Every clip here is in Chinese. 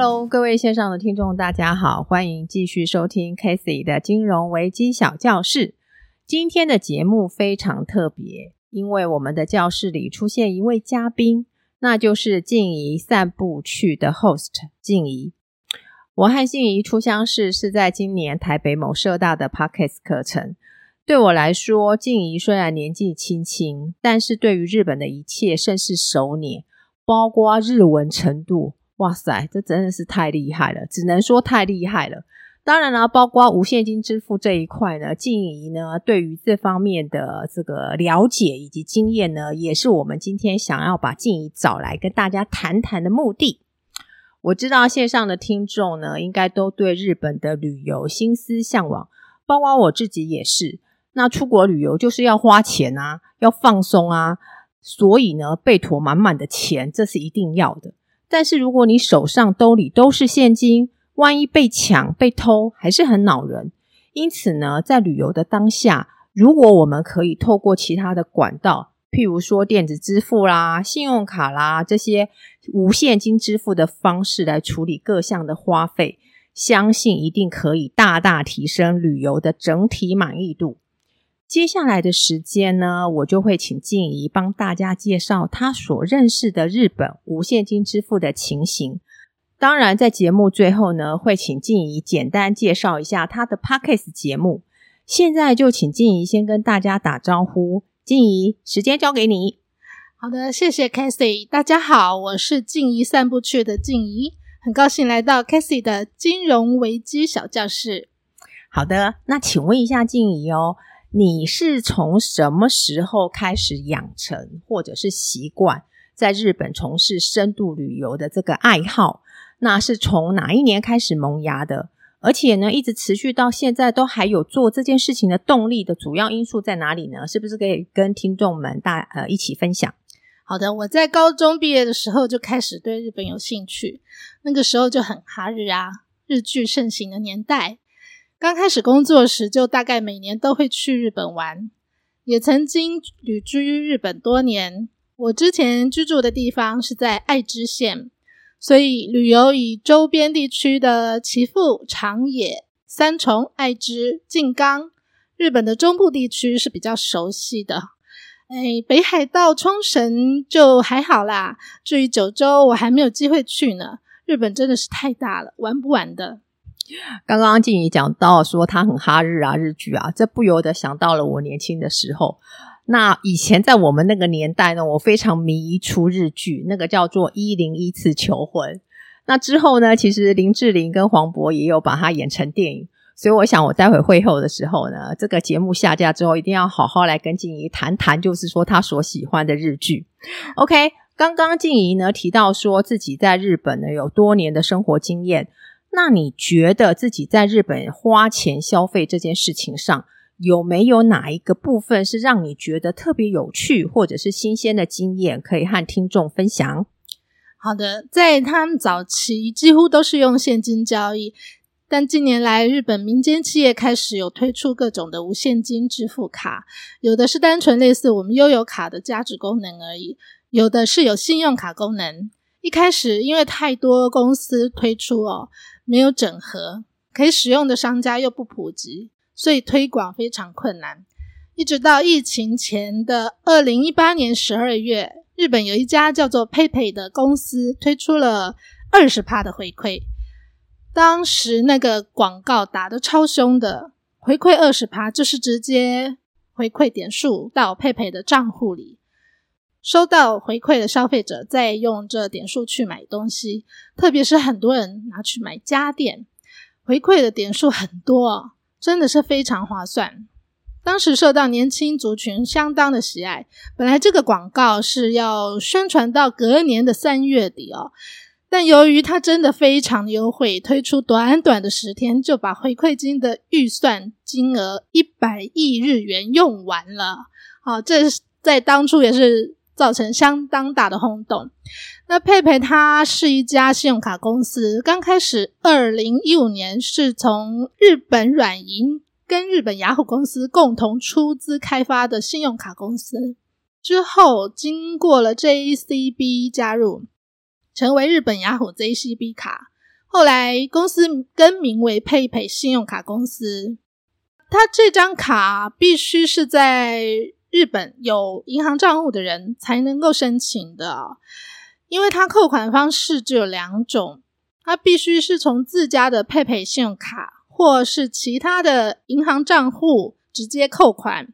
Hello，各位线上的听众，大家好，欢迎继续收听 Casey 的金融危机小教室。今天的节目非常特别，因为我们的教室里出现一位嘉宾，那就是静怡散步去的 host 静怡。我和静怡初相识是在今年台北某社大的 Podcast 课程。对我来说，静怡虽然年纪轻轻，但是对于日本的一切甚是熟稔，包括日文程度。哇塞，这真的是太厉害了，只能说太厉害了。当然了，包括无现金支付这一块呢，静怡呢对于这方面的这个了解以及经验呢，也是我们今天想要把静怡找来跟大家谈谈的目的。我知道线上的听众呢，应该都对日本的旅游心思向往，包括我自己也是。那出国旅游就是要花钱啊，要放松啊，所以呢，备妥满满的钱，这是一定要的。但是如果你手上兜里都是现金，万一被抢、被偷，还是很恼人。因此呢，在旅游的当下，如果我们可以透过其他的管道，譬如说电子支付啦、信用卡啦这些无现金支付的方式来处理各项的花费，相信一定可以大大提升旅游的整体满意度。接下来的时间呢，我就会请静怡帮大家介绍她所认识的日本无现金支付的情形。当然，在节目最后呢，会请静怡简单介绍一下她的 Podcast 节目。现在就请静怡先跟大家打招呼。静怡，时间交给你。好的，谢谢 Casey。大家好，我是静怡散步去的静怡，很高兴来到 Casey 的金融危机小教室。好的，那请问一下静怡哦。你是从什么时候开始养成或者是习惯在日本从事深度旅游的这个爱好？那是从哪一年开始萌芽的？而且呢，一直持续到现在都还有做这件事情的动力的主要因素在哪里呢？是不是可以跟听众们大呃一起分享？好的，我在高中毕业的时候就开始对日本有兴趣，那个时候就很哈日啊，日剧盛行的年代。刚开始工作时，就大概每年都会去日本玩，也曾经旅居日本多年。我之前居住的地方是在爱知县，所以旅游以周边地区的岐阜、长野、三重、爱知、静冈，日本的中部地区是比较熟悉的。哎，北海道冲绳就还好啦。至于九州，我还没有机会去呢。日本真的是太大了，玩不完的。刚刚静怡讲到说他很哈日啊，日剧啊，这不由得想到了我年轻的时候。那以前在我们那个年代呢，我非常迷一出日剧，那个叫做《一零一次求婚》。那之后呢，其实林志玲跟黄渤也有把它演成电影。所以我想，我待会会后的时候呢，这个节目下架之后，一定要好好来跟静怡谈谈，就是说她所喜欢的日剧。OK，刚刚静怡呢提到说自己在日本呢有多年的生活经验。那你觉得自己在日本花钱消费这件事情上，有没有哪一个部分是让你觉得特别有趣或者是新鲜的经验，可以和听众分享？好的，在他们早期几乎都是用现金交易，但近年来日本民间企业开始有推出各种的无现金支付卡，有的是单纯类似我们悠游卡的价值功能而已，有的是有信用卡功能。一开始因为太多公司推出哦。没有整合，可以使用的商家又不普及，所以推广非常困难。一直到疫情前的二零一八年十二月，日本有一家叫做 PayPay 的公司推出了二十趴的回馈。当时那个广告打得超凶的，回馈二十趴就是直接回馈点数到 PayPay 的账户里。收到回馈的消费者再用这点数去买东西，特别是很多人拿去买家电，回馈的点数很多，真的是非常划算。当时受到年轻族群相当的喜爱。本来这个广告是要宣传到隔年的三月底哦，但由于它真的非常优惠，推出短短的十天就把回馈金的预算金额一百亿日元用完了。好，这在当初也是。造成相当大的轰动。那佩佩它是一家信用卡公司，刚开始二零一五年是从日本软银跟日本雅虎公司共同出资开发的信用卡公司，之后经过了 JCB 加入，成为日本雅虎 JCB 卡。后来公司更名为佩佩信用卡公司。它这张卡必须是在日本有银行账户的人才能够申请的，因为它扣款方式只有两种，它必须是从自家的佩佩信用卡或是其他的银行账户直接扣款。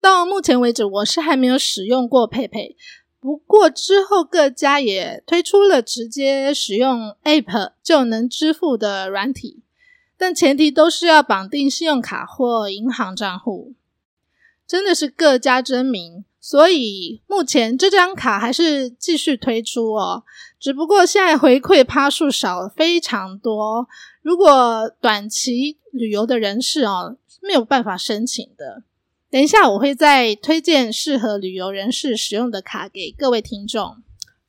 到目前为止，我是还没有使用过佩佩。不过之后各家也推出了直接使用 App 就能支付的软体，但前提都是要绑定信用卡或银行账户，真的是各家争鸣。所以目前这张卡还是继续推出哦，只不过现在回馈趴数少了非常多，如果短期旅游的人士哦，没有办法申请的。等一下，我会再推荐适合旅游人士使用的卡给各位听众。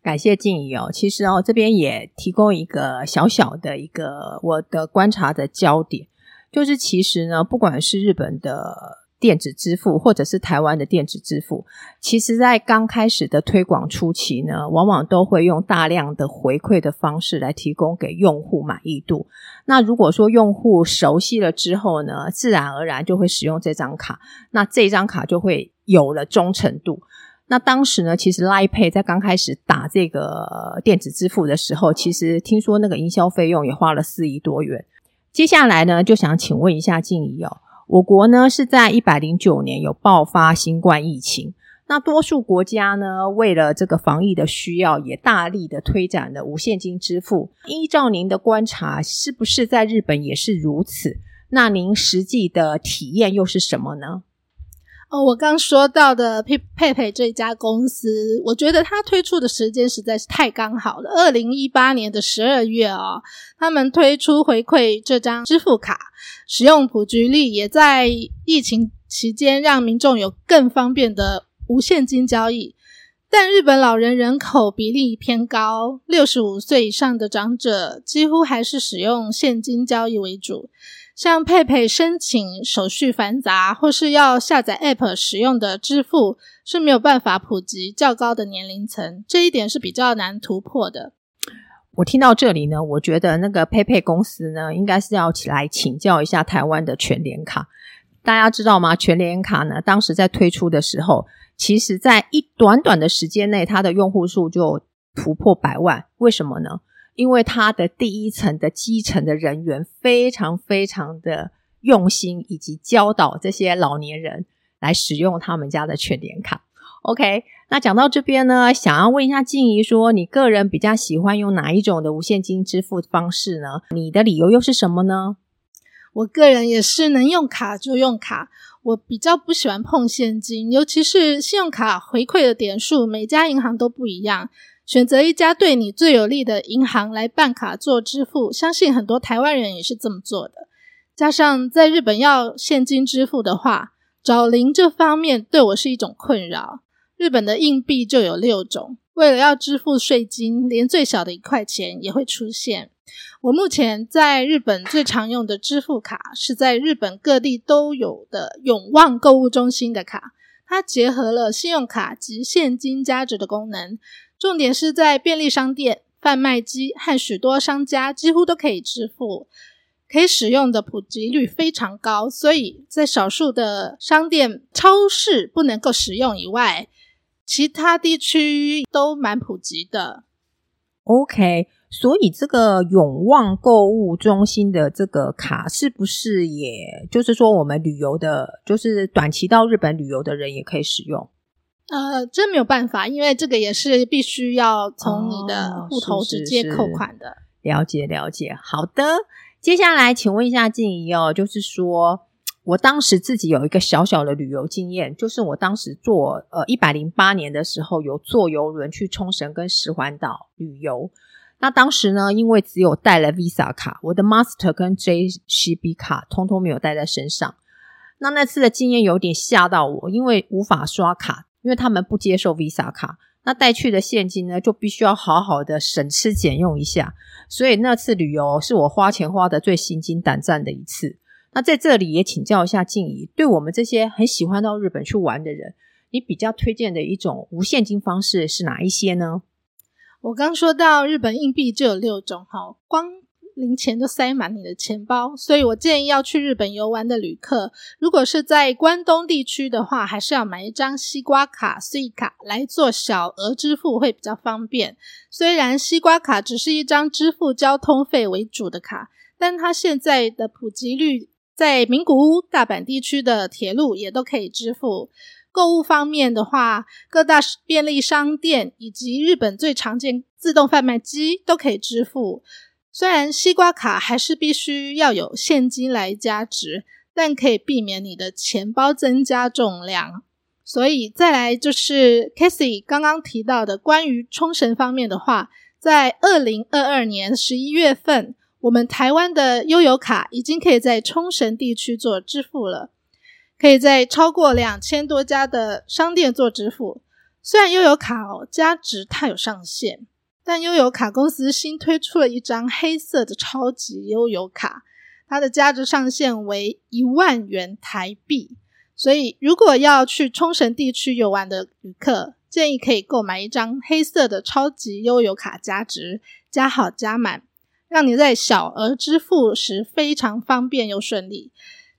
感谢静怡哦。其实哦，这边也提供一个小小的一个我的观察的焦点，就是其实呢，不管是日本的。电子支付或者是台湾的电子支付，其实在刚开始的推广初期呢，往往都会用大量的回馈的方式来提供给用户满意度。那如果说用户熟悉了之后呢，自然而然就会使用这张卡，那这张卡就会有了忠诚度。那当时呢，其实 LINE Pay 在刚开始打这个电子支付的时候，其实听说那个营销费用也花了四亿多元。接下来呢，就想请问一下静怡哦。我国呢是在一百零九年有爆发新冠疫情，那多数国家呢为了这个防疫的需要，也大力的推展了无现金支付。依照您的观察，是不是在日本也是如此？那您实际的体验又是什么呢？我刚说到的 PayPay 这家公司，我觉得它推出的时间实在是太刚好了。二零一八年的十二月哦，他们推出回馈这张支付卡，使用普及率也在疫情期间让民众有更方便的无现金交易。但日本老人人口比例偏高，六十五岁以上的长者几乎还是使用现金交易为主。像佩佩申请手续繁杂，或是要下载 App 使用的支付是没有办法普及较高的年龄层，这一点是比较难突破的。我听到这里呢，我觉得那个佩佩公司呢，应该是要起来请教一下台湾的全联卡。大家知道吗？全联卡呢，当时在推出的时候，其实在一短短的时间内，它的用户数就突破百万。为什么呢？因为他的第一层的基层的人员非常非常的用心，以及教导这些老年人来使用他们家的全联卡。OK，那讲到这边呢，想要问一下静怡说，你个人比较喜欢用哪一种的无现金支付方式呢？你的理由又是什么呢？我个人也是能用卡就用卡，我比较不喜欢碰现金，尤其是信用卡回馈的点数，每家银行都不一样。选择一家对你最有利的银行来办卡做支付，相信很多台湾人也是这么做的。加上在日本要现金支付的话，找零这方面对我是一种困扰。日本的硬币就有六种，为了要支付税金，连最小的一块钱也会出现。我目前在日本最常用的支付卡是在日本各地都有的永旺购物中心的卡，它结合了信用卡及现金加值的功能。重点是在便利商店、贩卖机和许多商家几乎都可以支付，可以使用的普及率非常高，所以在少数的商店、超市不能够使用以外，其他地区都蛮普及的。OK，所以这个永旺购物中心的这个卡是不是也就是说，我们旅游的，就是短期到日本旅游的人也可以使用？呃，真没有办法，因为这个也是必须要从你的户头直接扣款的。哦，是是是。了解了解，好的。接下来，请问一下静怡哦，就是说我当时自己有一个小小的旅游经验，就是我当时坐呃一百零八年的时候有坐游轮去冲绳跟石环岛旅游。那当时呢，因为只有带了 Visa 卡，我的 Master 跟 JCB 卡通通没有带在身上。那那次的经验有点吓到我，因为无法刷卡。因为他们不接受 Visa 卡，那带去的现金呢，就必须要好好的省吃俭用一下。所以那次旅游是我花钱花的最心惊胆战的一次。那在这里也请教一下静怡，对我们这些很喜欢到日本去玩的人，你比较推荐的一种无现金方式是哪一些呢？我刚说到日本硬币就有六种，哈，光零钱就塞满你的钱包。所以我建议要去日本游玩的旅客，如果是在关东地区的话，还是要买一张西瓜卡 Suica 来做小额支付会比较方便。虽然西瓜卡只是一张支付交通费为主的卡，但它现在的普及率，在名古屋、大阪地区的铁路也都可以支付。购物方面的话，各大便利商店以及日本最常见自动贩卖机都可以支付。虽然西瓜卡还是必须要有现金来加值，但可以避免你的钱包增加重量。所以再来就是 Casey 刚刚提到的关于冲绳方面的话，在二零二二年十一月份，我们台湾的悠游卡已经可以在冲绳地区做支付了。可以在超过两千多家的商店做支付。虽然悠游卡哦加值它有上限，但悠游卡公司新推出了一张黑色的超级悠游卡，它的价值上限为一万元台币。所以，如果要去冲绳地区游玩的旅客，建议可以购买一张黑色的超级悠游卡加值，加好加满，让你在小额支付时非常方便又顺利。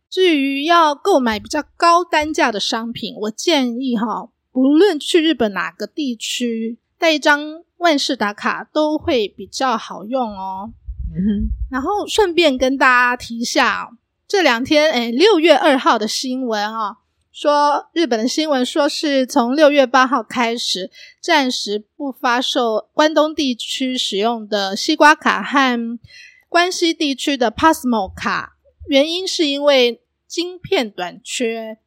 至于要购买比较高单价的商品，我建议哈，不论去日本哪个地区，带一张万事达卡都会比较好用哦。嗯哼，然后顺便跟大家提一下，这两天诶六月二号的新闻啊，说日本的新闻说是从六月八号开始暂时不发售关东地区使用的西瓜卡和关西地区的 Pasmo 卡。原因是因为晶片短缺，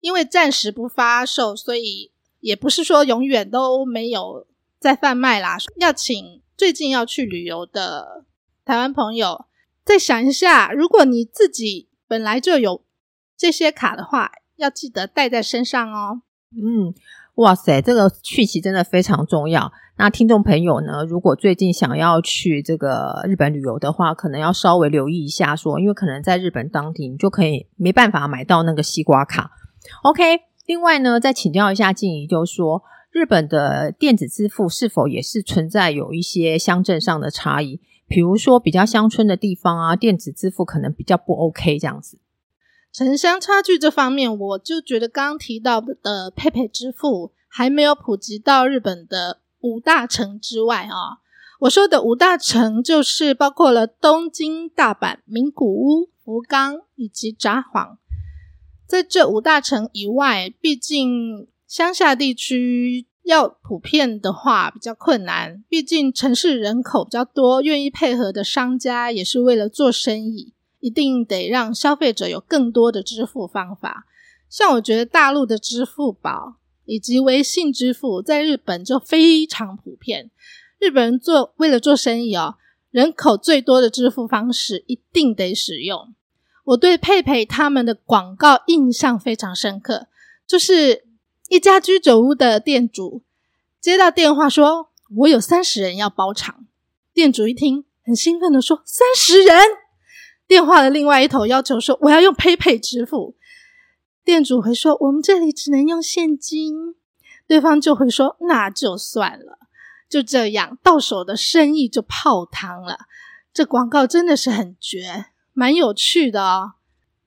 因为暂时不发售，所以也不是说永远都没有在贩卖啦。要请最近要去旅游的台湾朋友再想一下，如果你自己本来就有这些卡的话，要记得带在身上哦。嗯，哇塞，这个讯息真的非常重要。那听众朋友呢，如果最近想要去这个日本旅游的话，可能要稍微留意一下说，因为可能在日本当地你就可以没办法买到那个西瓜卡。OK，另外呢，再请教一下静怡，就说日本的电子支付是否也是存在有一些乡镇上的差异？比如说比较乡村的地方啊，电子支付可能比较不 OK 这样子。城乡差距这方面，我就觉得刚提到的 PayPay 支付还没有普及到日本的。五大城之外啊，我说的五大城就是包括了东京、大阪、名古屋、福冈以及札幌。在这五大城以外，毕竟乡下地区要普遍的话比较困难。毕竟城市人口比较多，愿意配合的商家也是为了做生意，一定得让消费者有更多的支付方法。像我觉得大陆的支付宝。以及微信支付在日本就非常普遍。日本人做为了做生意哦，人口最多的支付方式一定得使用。我对佩佩他们的广告印象非常深刻，就是一家居酒屋的店主接到电话说：“我有三十人要包场。”店主一听很兴奋的说：“三十人！”电话的另外一头要求说：“我要用 PayPay 支付。”店主会说：“我们这里只能用现金。”对方就会说：“那就算了。”就这样，到手的生意就泡汤了。这广告真的是很绝，蛮有趣的哦。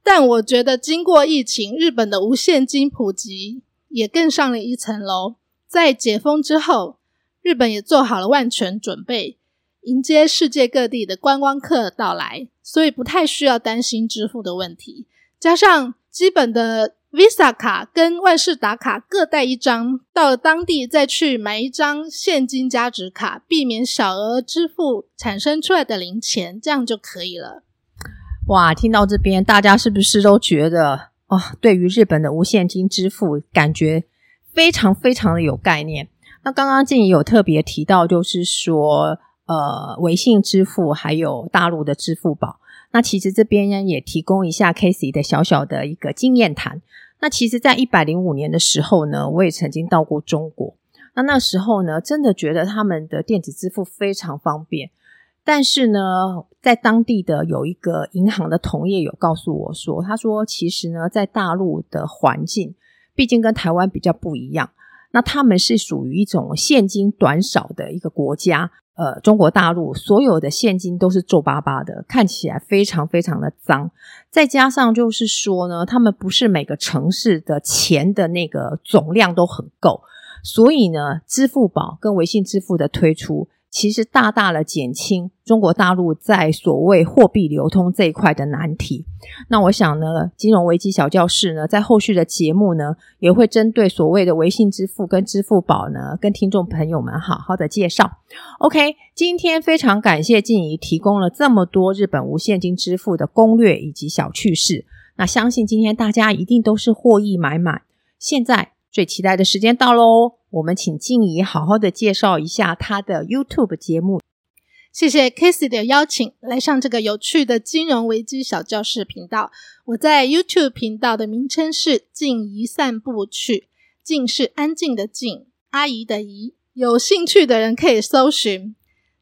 但我觉得，经过疫情，日本的无现金普及也更上了一层楼。在解封之后，日本也做好了万全准备，迎接世界各地的观光客到来，所以不太需要担心支付的问题。加上基本的 Visa 卡跟万事达卡各带一张，到了当地再去买一张现金加值卡，避免小额支付产生出来的零钱，这样就可以了。哇，听到这边，大家是不是都觉得哦，对于日本的无现金支付，感觉非常非常的有概念？那刚刚静怡有特别提到，就是说，呃，微信支付还有大陆的支付宝。那其实这边呢，也提供一下 Casey 的小小的一个经验谈。那其实，在一百零五年的时候呢，我也曾经到过中国。那那时候呢，真的觉得他们的电子支付非常方便。但是呢，在当地的有一个银行的同业有告诉我说，他说其实呢，在大陆的环境，毕竟跟台湾比较不一样。那他们是属于一种现金短少的一个国家。呃，中国大陆所有的现金都是皱巴巴的，看起来非常非常的脏。再加上就是说呢，他们不是每个城市的钱的那个总量都很够，所以呢，支付宝跟微信支付的推出。其实大大的减轻中国大陆在所谓货币流通这一块的难题。那我想呢，金融危机小教室呢，在后续的节目呢，也会针对所谓的微信支付跟支付宝呢，跟听众朋友们好好的介绍。OK，今天非常感谢静怡提供了这么多日本无现金支付的攻略以及小趣事。那相信今天大家一定都是获益满满。现在最期待的时间到喽！我们请静怡好好的介绍一下她的 YouTube 节目。谢谢 Casey 的邀请，来上这个有趣的金融危机小教室频道。我在 YouTube 频道的名称是“静怡散步去”，“静”是安静的“静”，阿姨的“姨”。有兴趣的人可以搜寻。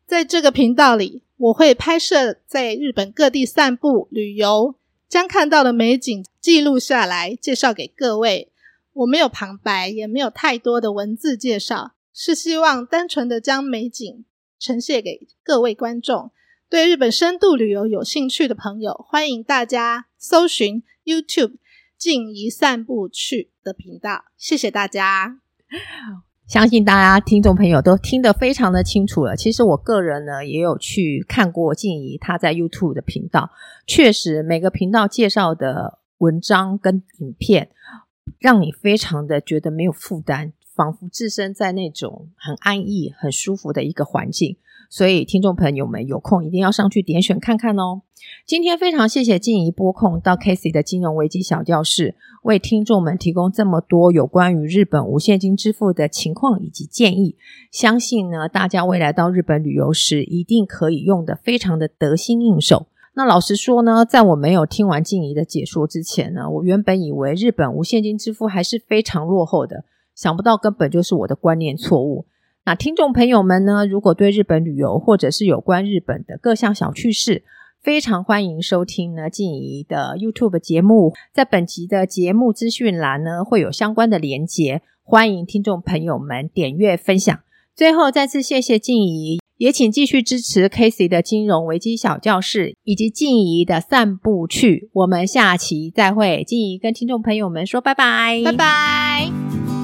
在这个频道里，我会拍摄在日本各地散步旅游，将看到的美景记录下来，介绍给各位。我没有旁白，也没有太多的文字介绍，是希望单纯的将美景呈现给各位观众。对日本深度旅游有兴趣的朋友，欢迎大家搜寻 YouTube“ 静怡散步去”的频道。谢谢大家，相信大家听众朋友都听得非常的清楚了。其实我个人呢，也有去看过静怡她在 YouTube 的频道，确实每个频道介绍的文章跟影片。让你非常的觉得没有负担，仿佛置身在那种很安逸、很舒服的一个环境。所以，听众朋友们有空一定要上去点选看看哦。今天非常谢谢静怡播控到 Casey 的金融危机小教室，为听众们提供这么多有关于日本无现金支付的情况以及建议。相信呢，大家未来到日本旅游时，一定可以用得非常的得心应手。那老实说呢，在我没有听完静怡的解说之前呢，我原本以为日本无现金支付还是非常落后的，想不到根本就是我的观念错误。那听众朋友们呢，如果对日本旅游或者是有关日本的各项小趣事，非常欢迎收听呢静怡的 YouTube 节目，在本集的节目资讯栏呢会有相关的连结，欢迎听众朋友们点阅分享。最后再次谢谢静怡。也请继续支持 Casey 的金融危机小教室，以及静怡的散步去。我们下期再会，静怡跟听众朋友们说拜拜，拜拜。